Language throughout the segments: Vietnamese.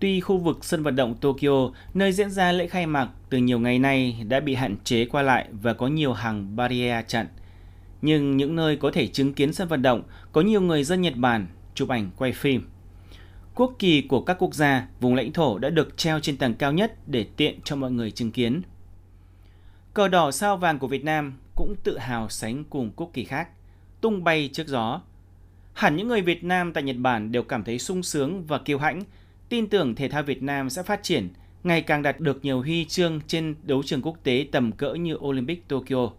Tuy khu vực sân vận động Tokyo, nơi diễn ra lễ khai mạc từ nhiều ngày nay đã bị hạn chế qua lại và có nhiều hàng barrier chặn, nhưng những nơi có thể chứng kiến sân vận động có nhiều người dân Nhật Bản chụp ảnh quay phim. Quốc kỳ của các quốc gia, vùng lãnh thổ đã được treo trên tầng cao nhất để tiện cho mọi người chứng kiến. Cờ đỏ sao vàng của Việt Nam cũng tự hào sánh cùng quốc kỳ khác, tung bay trước gió. Hẳn những người Việt Nam tại Nhật Bản đều cảm thấy sung sướng và kiêu hãnh, tin tưởng thể thao Việt Nam sẽ phát triển, ngày càng đạt được nhiều huy chương trên đấu trường quốc tế tầm cỡ như Olympic Tokyo.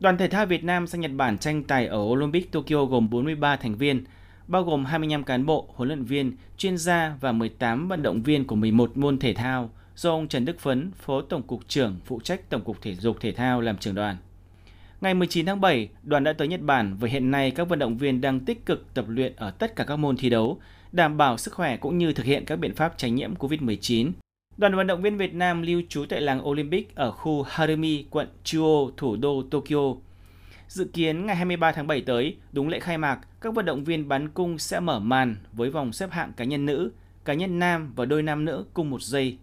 Đoàn thể thao Việt Nam sang Nhật Bản tranh tài ở Olympic Tokyo gồm 43 thành viên, bao gồm 25 cán bộ, huấn luyện viên, chuyên gia và 18 vận động viên của 11 môn thể thao do ông Trần Đức Phấn, Phó Tổng cục trưởng phụ trách Tổng cục Thể dục Thể thao làm trưởng đoàn. Ngày 19 tháng 7, đoàn đã tới Nhật Bản và hiện nay các vận động viên đang tích cực tập luyện ở tất cả các môn thi đấu, đảm bảo sức khỏe cũng như thực hiện các biện pháp tránh nhiễm COVID-19. Đoàn vận động viên Việt Nam lưu trú tại làng Olympic ở khu Harumi, quận Chuo, thủ đô Tokyo. Dự kiến ngày 23 tháng 7 tới, đúng lễ khai mạc, các vận động viên bắn cung sẽ mở màn với vòng xếp hạng cá nhân nữ, cá nhân nam và đôi nam nữ cùng một giây.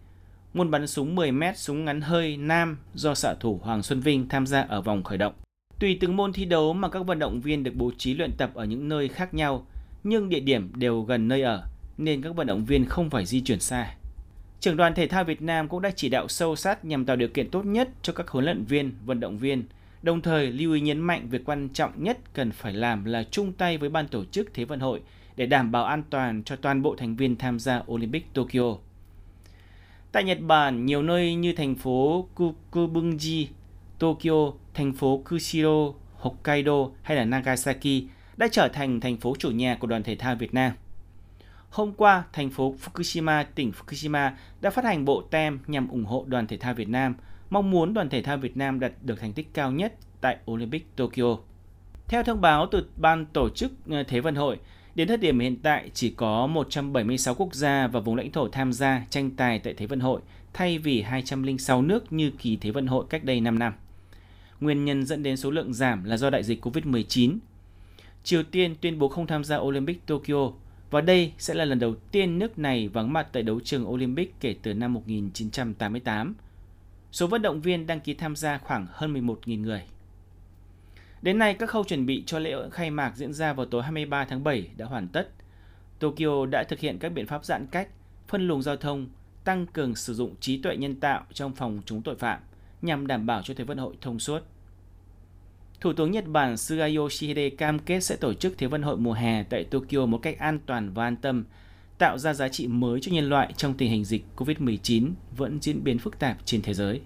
Môn bắn súng 10m súng ngắn hơi nam do xạ thủ Hoàng Xuân Vinh tham gia ở vòng khởi động. Tùy từng môn thi đấu mà các vận động viên được bố trí luyện tập ở những nơi khác nhau, nhưng địa điểm đều gần nơi ở, nên các vận động viên không phải di chuyển xa. Trưởng đoàn thể thao Việt Nam cũng đã chỉ đạo sâu sát nhằm tạo điều kiện tốt nhất cho các huấn luyện viên, vận động viên, đồng thời lưu ý nhấn mạnh việc quan trọng nhất cần phải làm là chung tay với ban tổ chức Thế vận hội để đảm bảo an toàn cho toàn bộ thành viên tham gia Olympic Tokyo. Tại Nhật Bản, nhiều nơi như thành phố Kukubunji, Tokyo, thành phố Kushiro, Hokkaido hay là Nagasaki đã trở thành thành phố chủ nhà của đoàn thể thao Việt Nam. Hôm qua, thành phố Fukushima, tỉnh Fukushima đã phát hành bộ tem nhằm ủng hộ đoàn thể thao Việt Nam, mong muốn đoàn thể thao Việt Nam đạt được thành tích cao nhất tại Olympic Tokyo. Theo thông báo từ ban tổ chức ờ, Thế vận hội, đến thời điểm hiện tại chỉ có 176 quốc gia và vùng lãnh thổ tham gia tranh tài tại Thế vận hội thay vì 206 nước như kỳ Thế vận hội cách đây 5 năm. Nguyên nhân dẫn đến số lượng giảm là do đại dịch COVID-19. Triều Tiên tuyên bố không tham gia Olympic Tokyo và đây sẽ là lần đầu tiên nước này vắng mặt tại đấu trường Olympic kể từ năm 1988. Số vận động viên đăng ký tham gia khoảng hơn 11.000 người. Đến nay, các khâu chuẩn bị cho lễ khai mạc diễn ra vào tối 23 tháng 7 đã hoàn tất. Tokyo đã thực hiện các biện pháp giãn cách, phân luồng giao thông, tăng cường sử dụng trí tuệ nhân tạo trong phòng chống tội phạm nhằm đảm bảo cho Thế vận hội thông suốt. Thủ tướng Nhật Bản Suga Yoshihide cam kết sẽ tổ chức Thế vận hội mùa hè tại Tokyo một cách an toàn và an tâm, tạo ra giá trị mới cho nhân loại trong tình hình dịch COVID-19 vẫn diễn biến phức tạp trên thế giới.